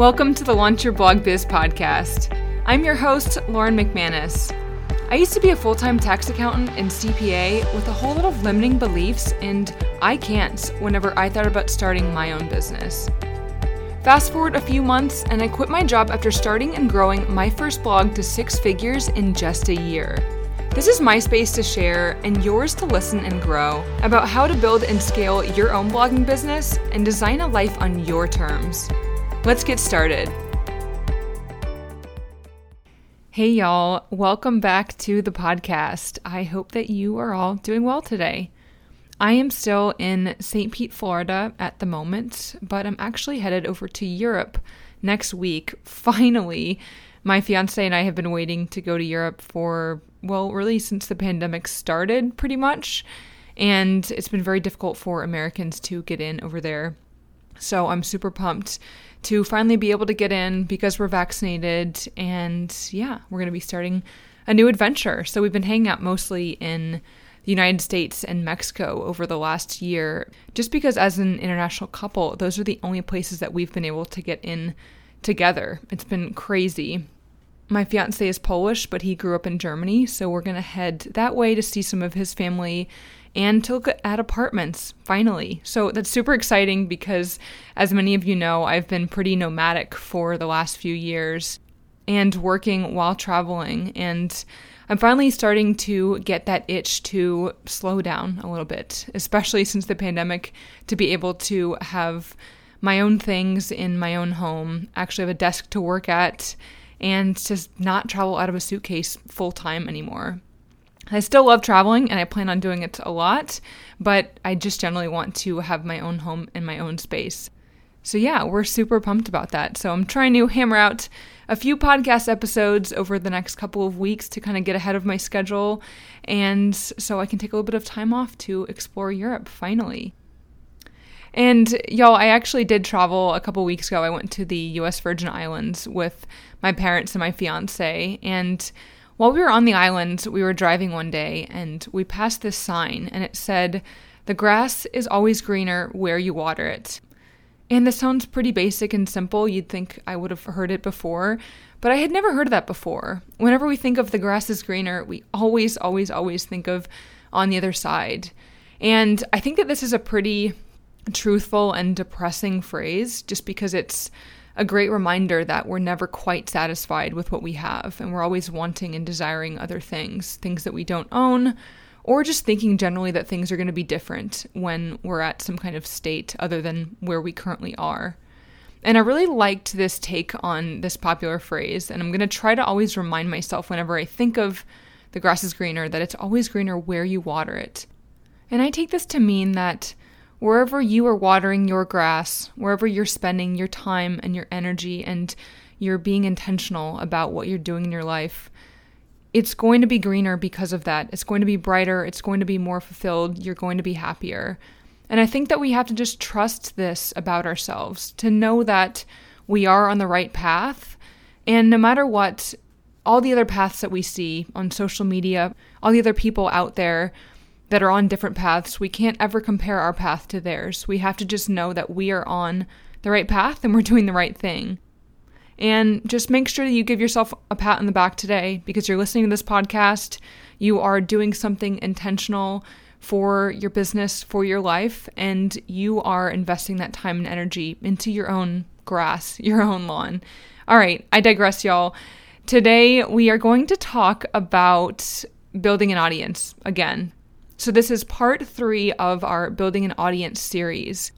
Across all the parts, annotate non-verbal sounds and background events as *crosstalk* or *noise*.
Welcome to the Launch Your Blog Biz podcast. I'm your host, Lauren McManus. I used to be a full time tax accountant and CPA with a whole lot of limiting beliefs and I can't whenever I thought about starting my own business. Fast forward a few months, and I quit my job after starting and growing my first blog to six figures in just a year. This is my space to share and yours to listen and grow about how to build and scale your own blogging business and design a life on your terms. Let's get started. Hey, y'all, welcome back to the podcast. I hope that you are all doing well today. I am still in St. Pete, Florida at the moment, but I'm actually headed over to Europe next week. *laughs* Finally, my fiance and I have been waiting to go to Europe for, well, really since the pandemic started, pretty much. And it's been very difficult for Americans to get in over there. So I'm super pumped to finally be able to get in because we're vaccinated. And yeah, we're going to be starting a new adventure. So we've been hanging out mostly in the United States and Mexico over the last year, just because as an international couple, those are the only places that we've been able to get in together. It's been crazy. My fiance is Polish, but he grew up in Germany, so we're going to head that way to see some of his family and to look at apartments finally. So that's super exciting because, as many of you know, I've been pretty nomadic for the last few years and working while traveling. And I'm finally starting to get that itch to slow down a little bit, especially since the pandemic, to be able to have my own things in my own home, actually have a desk to work at, and to not travel out of a suitcase full time anymore. I still love traveling and I plan on doing it a lot, but I just generally want to have my own home and my own space. So, yeah, we're super pumped about that. So, I'm trying to hammer out a few podcast episodes over the next couple of weeks to kind of get ahead of my schedule and so I can take a little bit of time off to explore Europe finally. And y'all, I actually did travel a couple weeks ago. I went to the US Virgin Islands with my parents and my fiance. And while we were on the island, we were driving one day and we passed this sign and it said, The grass is always greener where you water it. And this sounds pretty basic and simple. You'd think I would have heard it before, but I had never heard of that before. Whenever we think of the grass is greener, we always, always, always think of on the other side. And I think that this is a pretty truthful and depressing phrase just because it's a great reminder that we're never quite satisfied with what we have and we're always wanting and desiring other things, things that we don't own or just thinking generally that things are going to be different when we're at some kind of state other than where we currently are. And I really liked this take on this popular phrase, and I'm going to try to always remind myself whenever I think of the grass is greener that it's always greener where you water it. And I take this to mean that wherever you are watering your grass, wherever you're spending your time and your energy, and you're being intentional about what you're doing in your life, it's going to be greener because of that. It's going to be brighter. It's going to be more fulfilled. You're going to be happier. And I think that we have to just trust this about ourselves to know that we are on the right path. And no matter what, all the other paths that we see on social media, all the other people out there that are on different paths, we can't ever compare our path to theirs. We have to just know that we are on the right path and we're doing the right thing. And just make sure that you give yourself a pat on the back today because you're listening to this podcast. You are doing something intentional for your business, for your life, and you are investing that time and energy into your own grass, *laughs* your own lawn. All right, I digress, y'all. Today, we are going to talk about building an audience again. So, this is part three of our Building an Audience series.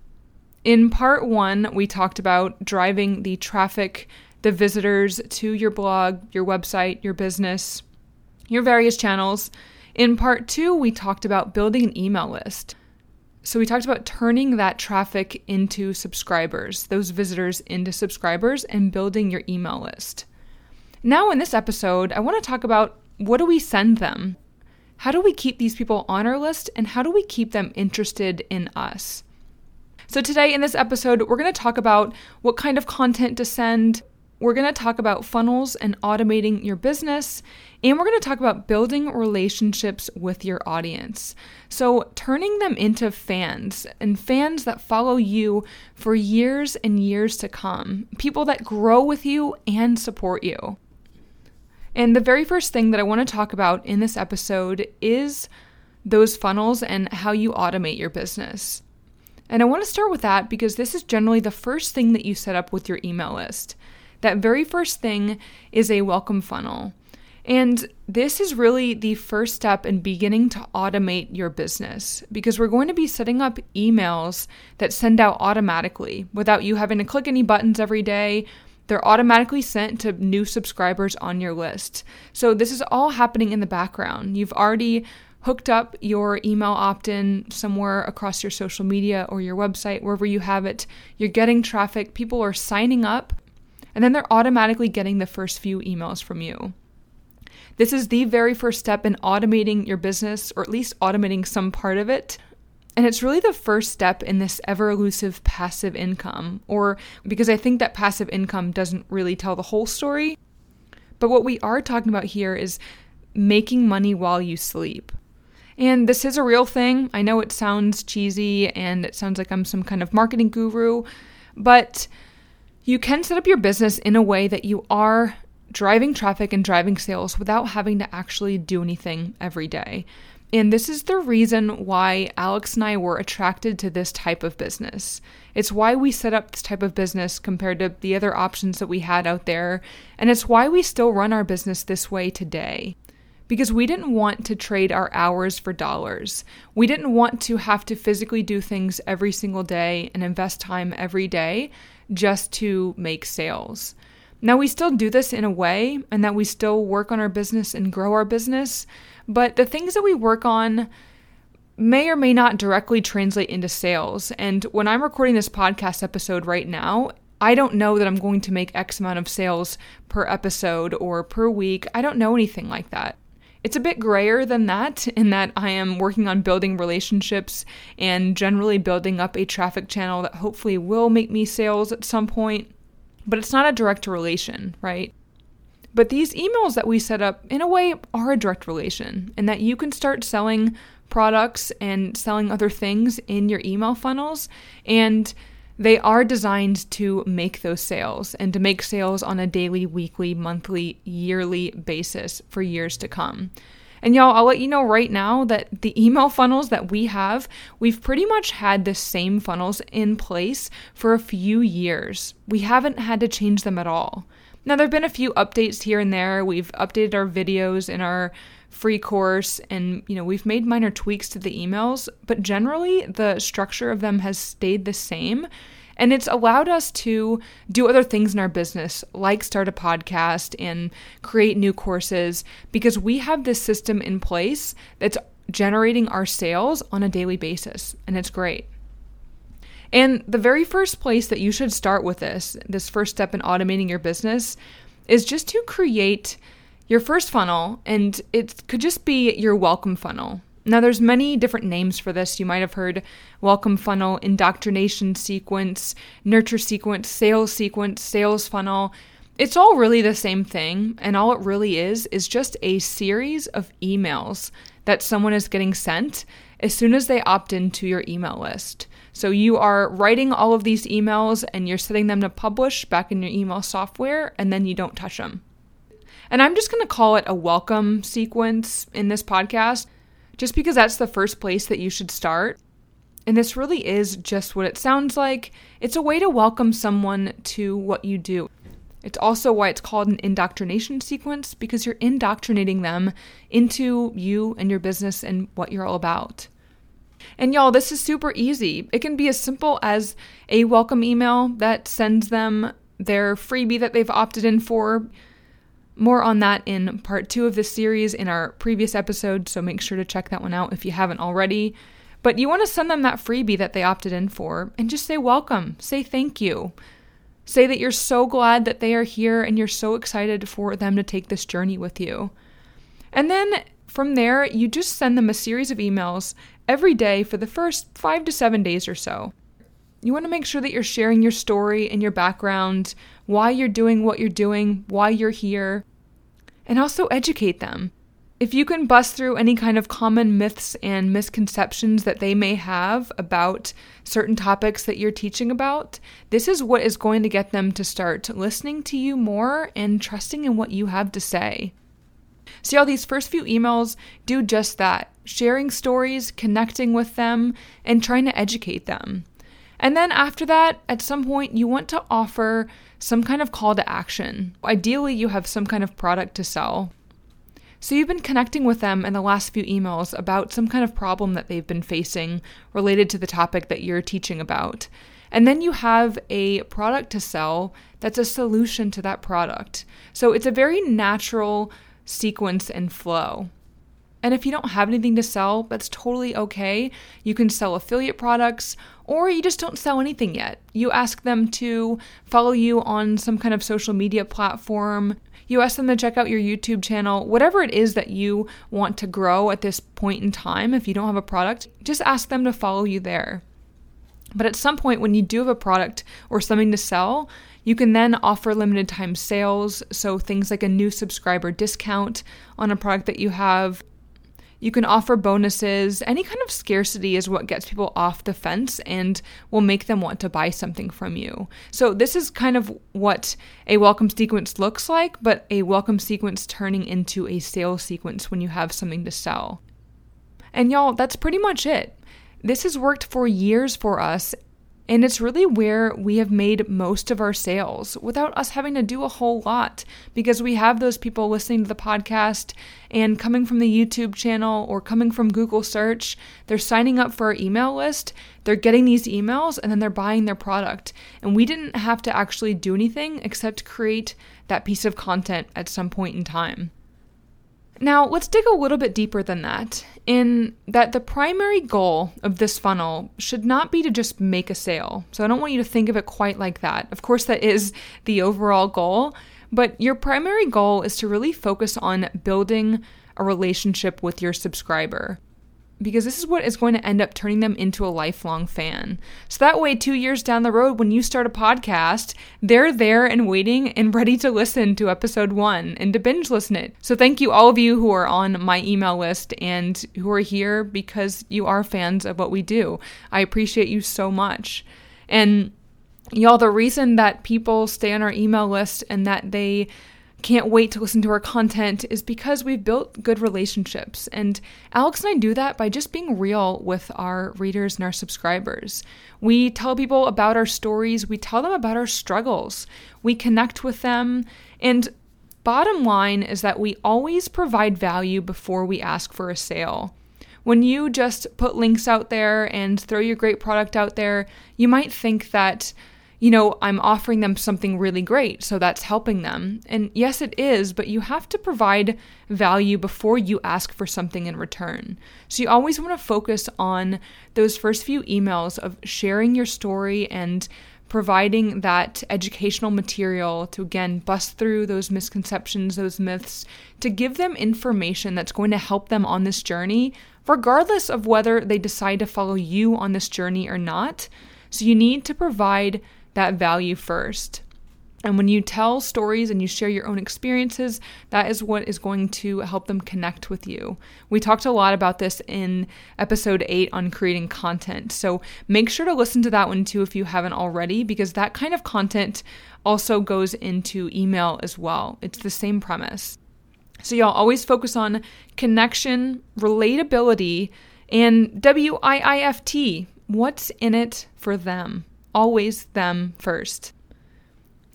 In part one, we talked about driving the traffic the visitors to your blog, your website, your business, your various channels. In part two, we talked about building an email list. So, we talked about turning that traffic into subscribers, those visitors into subscribers, and building your email list. Now, in this episode, I want to talk about what do we send them? How do we keep these people on our list? And how do we keep them interested in us? So, today in this episode, we're going to talk about what kind of content to send, we're going to talk about funnels and automating your business, and we're going to talk about building relationships with your audience. So, turning them into fans and fans that follow you for years and years to come, people that grow with you and support you. And the very first thing that I want to talk about in this episode is those funnels and how you automate your business. And I want to start with that because this is generally the first thing that you set up with your email list. That very first thing is a welcome funnel. And this is really the first step in beginning to automate your business because we're going to be setting up emails that send out automatically without you having to click any buttons every day. They're automatically sent to new subscribers on your list. So, this is all happening in the background. You've already hooked up your email opt in somewhere across your social media or your website, wherever you have it. You're getting traffic, people are signing up, and then they're automatically getting the first few emails from you. This is the very first step in automating your business, or at least automating some part of it. And it's really the first step in this ever elusive passive income, or because I think that passive income doesn't really tell the whole story. But what we are talking about here is making money while you sleep. And this is a real thing. I know it sounds cheesy and it sounds like I'm some kind of marketing guru, but you can set up your business in a way that you are driving traffic and driving sales without having to actually do anything every day. And this is the reason why Alex and I were attracted to this type of business. It's why we set up this type of business compared to the other options that we had out there. And it's why we still run our business this way today because we didn't want to trade our hours for dollars. We didn't want to have to physically do things every single day and invest time every day just to make sales. Now, we still do this in a way, and that we still work on our business and grow our business, but the things that we work on may or may not directly translate into sales. And when I'm recording this podcast episode right now, I don't know that I'm going to make X amount of sales per episode or per week. I don't know anything like that. It's a bit grayer than that, in that I am working on building relationships and generally building up a traffic channel that hopefully will make me sales at some point. But it's not a direct relation, right? But these emails that we set up, in a way, are a direct relation, and that you can start selling products and selling other things in your email funnels. And they are designed to make those sales and to make sales on a daily, weekly, monthly, yearly basis for years to come. And y'all, I'll let you know right now that the email funnels that we have, we've pretty much had the same funnels in place for a few years. We haven't had to change them at all. Now, there have been a few updates here and there. We've updated our videos in our free course and you know we've made minor tweaks to the emails but generally the structure of them has stayed the same and it's allowed us to do other things in our business like start a podcast and create new courses because we have this system in place that's generating our sales on a daily basis and it's great and the very first place that you should start with this this first step in automating your business is just to create your first funnel, and it could just be your welcome funnel. Now, there's many different names for this. You might have heard welcome funnel, indoctrination sequence, nurture sequence, sales sequence, sales funnel. It's all really the same thing, and all it really is is just a series of emails that someone is getting sent as soon as they opt into your email list. So you are writing all of these emails and you're setting them to publish back in your email software, and then you don't touch them. And I'm just going to call it a welcome sequence in this podcast, just because that's the first place that you should start. And this really is just what it sounds like. It's a way to welcome someone to what you do. It's also why it's called an indoctrination sequence because you're indoctrinating them into you and your business and what you're all about. And y'all, this is super easy. It can be as simple as a welcome email that sends them their freebie that they've opted in for. More on that in part two of this series in our previous episode, so make sure to check that one out if you haven't already. But you want to send them that freebie that they opted in for and just say welcome, say thank you. Say that you're so glad that they are here and you're so excited for them to take this journey with you. And then from there, you just send them a series of emails every day for the first five to seven days or so. You want to make sure that you're sharing your story and your background, why you're doing what you're doing, why you're here, and also educate them. If you can bust through any kind of common myths and misconceptions that they may have about certain topics that you're teaching about, this is what is going to get them to start listening to you more and trusting in what you have to say. See how these first few emails do just that sharing stories, connecting with them, and trying to educate them. And then after that, at some point, you want to offer some kind of call to action. Ideally, you have some kind of product to sell. So you've been connecting with them in the last few emails about some kind of problem that they've been facing related to the topic that you're teaching about. And then you have a product to sell that's a solution to that product. So it's a very natural sequence and flow. And if you don't have anything to sell, that's totally okay. You can sell affiliate products, or you just don't sell anything yet. You ask them to follow you on some kind of social media platform. You ask them to check out your YouTube channel, whatever it is that you want to grow at this point in time. If you don't have a product, just ask them to follow you there. But at some point, when you do have a product or something to sell, you can then offer limited time sales. So things like a new subscriber discount on a product that you have, you can offer bonuses. Any kind of scarcity is what gets people off the fence and will make them want to buy something from you. So, this is kind of what a welcome sequence looks like, but a welcome sequence turning into a sales sequence when you have something to sell. And y'all, that's pretty much it. This has worked for years for us, and it's really where we have made most of our sales without us having to do a whole lot because we have those people listening to the podcast and coming from the YouTube channel or coming from Google search. They're signing up for our email list, they're getting these emails, and then they're buying their product. And we didn't have to actually do anything except create that piece of content at some point in time. Now, let's dig a little bit deeper than that, in that the primary goal of this funnel should not be to just make a sale. So, I don't want you to think of it quite like that. Of course, that is the overall goal, but your primary goal is to really focus on building a relationship with your subscriber because this is what is going to end up turning them into a lifelong fan. So that way, two years down the road, when you start a podcast, they're there and waiting and *laughs* ready to listen to episode one and to binge listen it. So thank you, all of you who are on my email list and who are here because you are fans of what we do. I appreciate you so much. And y'all, the reason that people stay on our email list and that they can't wait to listen to our content is because we've built good relationships. And Alex and I do that by just being real with our readers and our subscribers. We tell people about our stories, we tell them about our struggles, we connect with them. And bottom line is that we always provide value before we ask for a sale. When you just put links out there and throw your great product out there, you might think that you know, I'm offering them something really great, so that's helping them. And yes, it is, but you have to provide value before you ask for something in return. So you always want to focus on those first few emails of sharing your story and providing that educational material to again bust through those misconceptions, those myths, to give them information that's going to help them on this journey, regardless of whether they decide to follow you on this journey or not. So you need to provide that value first. And when you tell stories and you share your own experiences, that is what is going to help them connect with you. We talked a lot about this in episode 8 on creating content. So make sure to listen to that one too if you haven't already, because that kind of content also goes into email as well. It's the same premise. So, y'all always focus on connection, relatability, and W I I F T. What's in it for them? Always them first.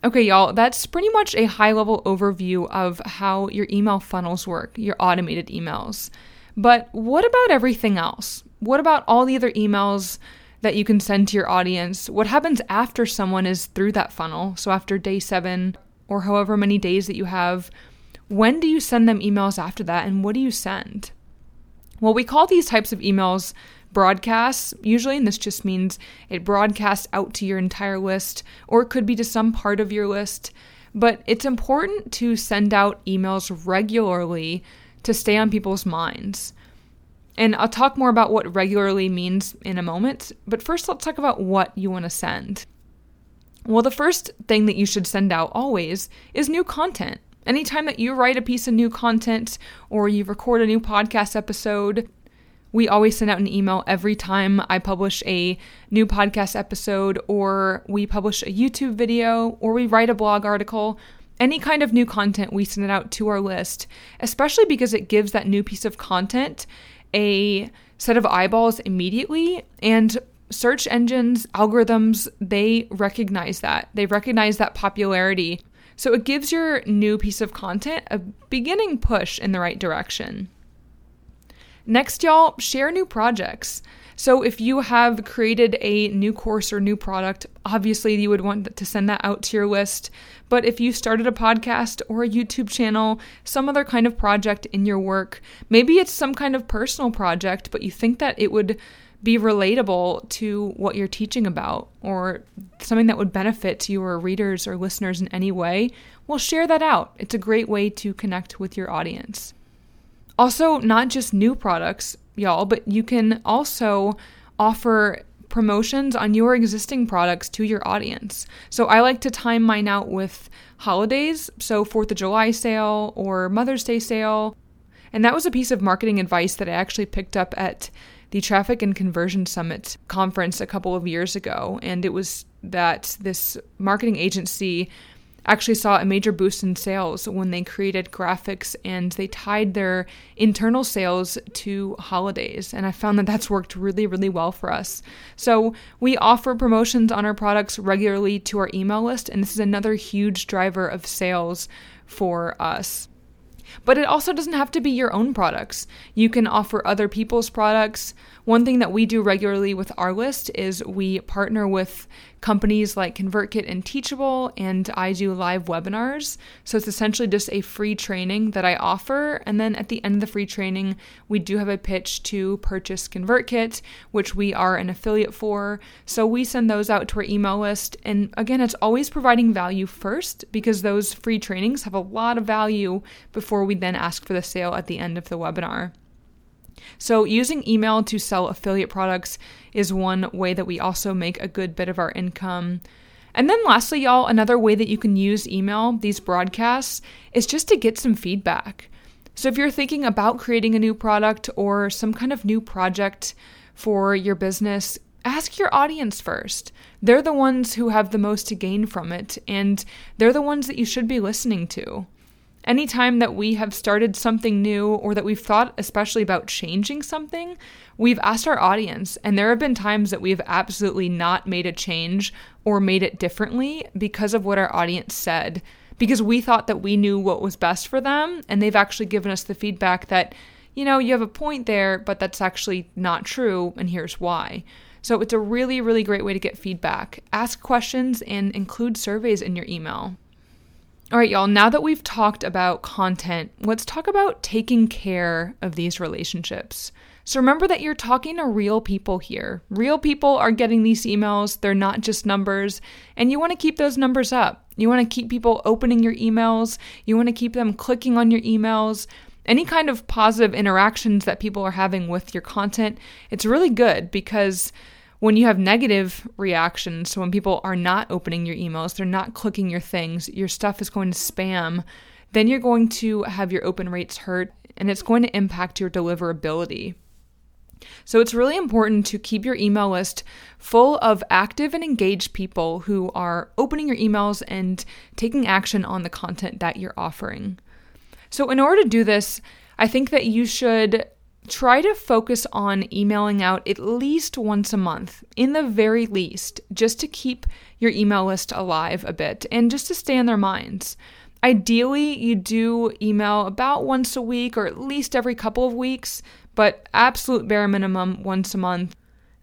Okay, y'all, that's pretty much a high level overview of how your email funnels work, your automated emails. But what about everything else? What about all the other emails that you can send to your audience? What happens after someone is through that funnel? So, after day seven or however many days that you have, when do you send them emails after that and what do you send? Well, we call these types of emails broadcasts usually, and this just means it broadcasts out to your entire list, or it could be to some part of your list. But it's important to send out emails regularly to stay on people's minds. And I'll talk more about what regularly means in a moment, but first let's talk about what you want to send. Well, the first thing that you should send out always is new content. Anytime that you write a piece of new content or you record a new podcast episode, we always send out an email every time I publish a new podcast episode, or we publish a YouTube video, or we write a blog article. Any kind of new content, we send it out to our list, especially because it gives that new piece of content a set of eyeballs immediately. And search engines, algorithms, they recognize that. They recognize that popularity. So it gives your new piece of content a beginning push in the right direction. Next, y'all, share new projects. So, if you have created a new course or new product, obviously you would want to send that out to your list. But if you started a podcast or a YouTube channel, some other kind of project in your work, maybe it's some kind of personal project, but you think that it would be relatable to what you're teaching about or something that would benefit your readers or listeners in any way, well, share that out. It's a great way to connect with your audience. Also, not just new products, y'all, but you can also offer promotions on your existing products to your audience. So I like to time mine out with holidays, so 4th of July sale or Mother's Day sale. And that was a piece of marketing advice that I actually picked up at the Traffic and Conversion Summit conference a couple of years ago. And it was that this marketing agency actually saw a major boost in sales when they created graphics and they tied their internal sales to holidays. And I found that that's worked really, really well for us. So we offer promotions on our products regularly to our email list, and this is another huge driver of sales for us. But it also doesn't have to be your own products. You can offer other people's products. One thing that we do regularly with our list is we partner with companies like ConvertKit and Teachable, and I do live webinars. So it's essentially just a free training that I offer. And then at the end of the free training, we do have a pitch to purchase ConvertKit, which we are an affiliate for. So we send those out to our email list. And again, it's always providing value first because those free trainings have a lot of value before we then ask for the sale at the end of the webinar. So, using email to sell affiliate products is one way that we also make a good bit of our income. And then, lastly, y'all, another way that you can use email, these broadcasts, is just to get some feedback. So, if you're thinking about creating a new product or some kind of new project for your business, ask your audience first. They're the ones who have the most to gain from it, and they're the ones that you should be listening to anytime that we have started something new or that we've thought especially about changing something, we've asked our audience. And there have been times that we've absolutely not made a change or made it differently because of what our audience said, because we thought that we knew what was best for them. And they've actually given us the feedback that, you know, you have a point there, but that's actually not true. And here's why. So it's a really, really great way to get feedback. Ask questions and include surveys in your email. All right, y'all, now that we've talked about content, let's talk about taking care of these relationships. So remember that you're talking to real people here. Real people are getting these emails, they're not just numbers, and you want to keep those numbers up. You want to keep people opening your emails, you want to keep them clicking on your emails. Any kind of positive interactions that people are having with your content, it's really good because when you have negative reactions, so when people are not opening your emails, they're not clicking your things, your stuff is going to spam, then you're going to have your open rates hurt and it's going to impact your deliverability. So it's really important to keep your email list full of active and engaged people who are opening your emails and taking action on the content that you're offering. So, in order to do this, I think that you should try to focus on emailing out at least once a month, in the very least, just to keep your email list alive a bit and just to stay in their minds. Ideally, you do email about once a week or at least every couple of weeks, but absolute bare minimum once a month.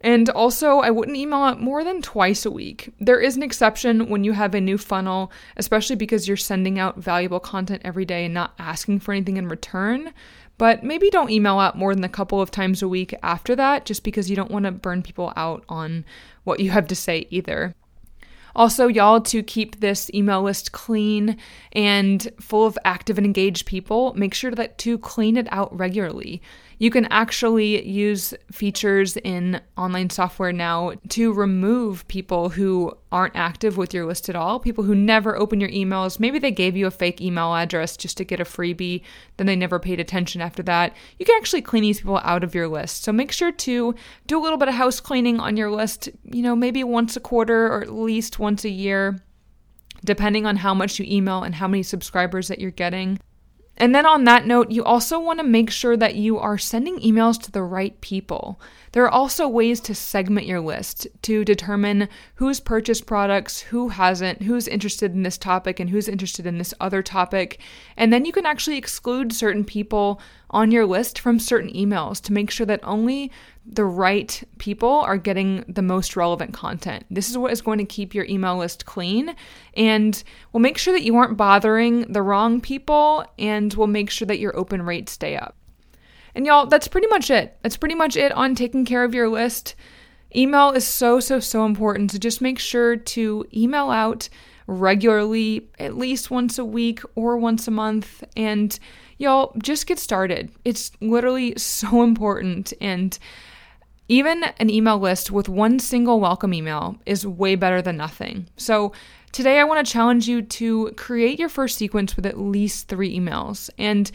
And also, I wouldn't email out more than twice a week. There is an exception when you have a new funnel, especially because you're sending out valuable content every day and not asking for anything in return. But maybe don't email out more than a couple of times a week after that, just because you don't want to burn people out on what you have to say either. Also, y'all, to keep this email list clean and full of active and engaged people, make sure that to clean it out regularly. You can actually use features in online software now to remove people who aren't active with your list at all, people who never open your emails. Maybe they gave you a fake email address just to get a freebie, then they never paid attention after that. You can actually clean these people out of your list. So make sure to do a little bit of house cleaning on your list, you know, maybe once a quarter or at least once a year, depending on how much you email and how many subscribers that you're getting. And then on that note, you also want to make sure that you are sending emails to the right people. There are also ways to segment your list to determine who's purchased products, who hasn't, who's interested in this topic, and who's interested in this other topic. And then you can actually exclude certain people on your list from certain emails to make sure that only the right people are getting the most relevant content. This is what is going to keep your email list clean and will make sure that you aren't bothering the wrong people and will make sure that your open rates stay up. And y'all, that's pretty much it. That's pretty much it on taking care of your list. Email is so, so, so important. So just make sure to email out regularly, at least once a week or once a month. And y'all, just get started. It's literally *laughs* so important. And even an email list with one single welcome email is way better than nothing. So, today I want to challenge you to create your first sequence with at least three emails. And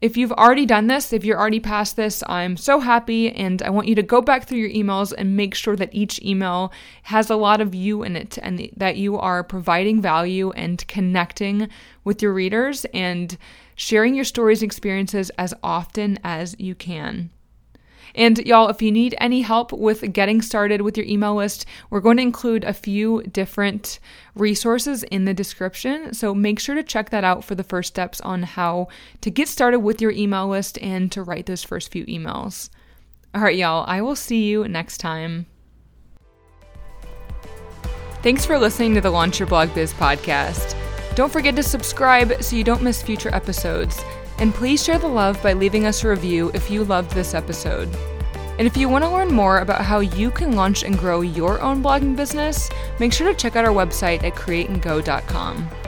if you've already done this, if you're already past this, I'm so happy. And I want you to go back through your emails and make sure that each email has a lot of you in it and that you are providing value and connecting with your readers and sharing your stories and experiences as often as you can. And y'all, if you need any help with getting started with your email list, we're going to include a few different resources in the description. So make sure to check that out for the first steps on how to get started with your email list and to write those first few emails. All right, y'all, I will see you next time. Thanks for listening to the Launch Your Blog Biz podcast. Don't forget to subscribe so you don't miss future episodes. And please share the love by leaving us a review if you loved this episode. And if you want to learn more about how you can launch and grow your own blogging business, make sure to check out our website at createandgo.com.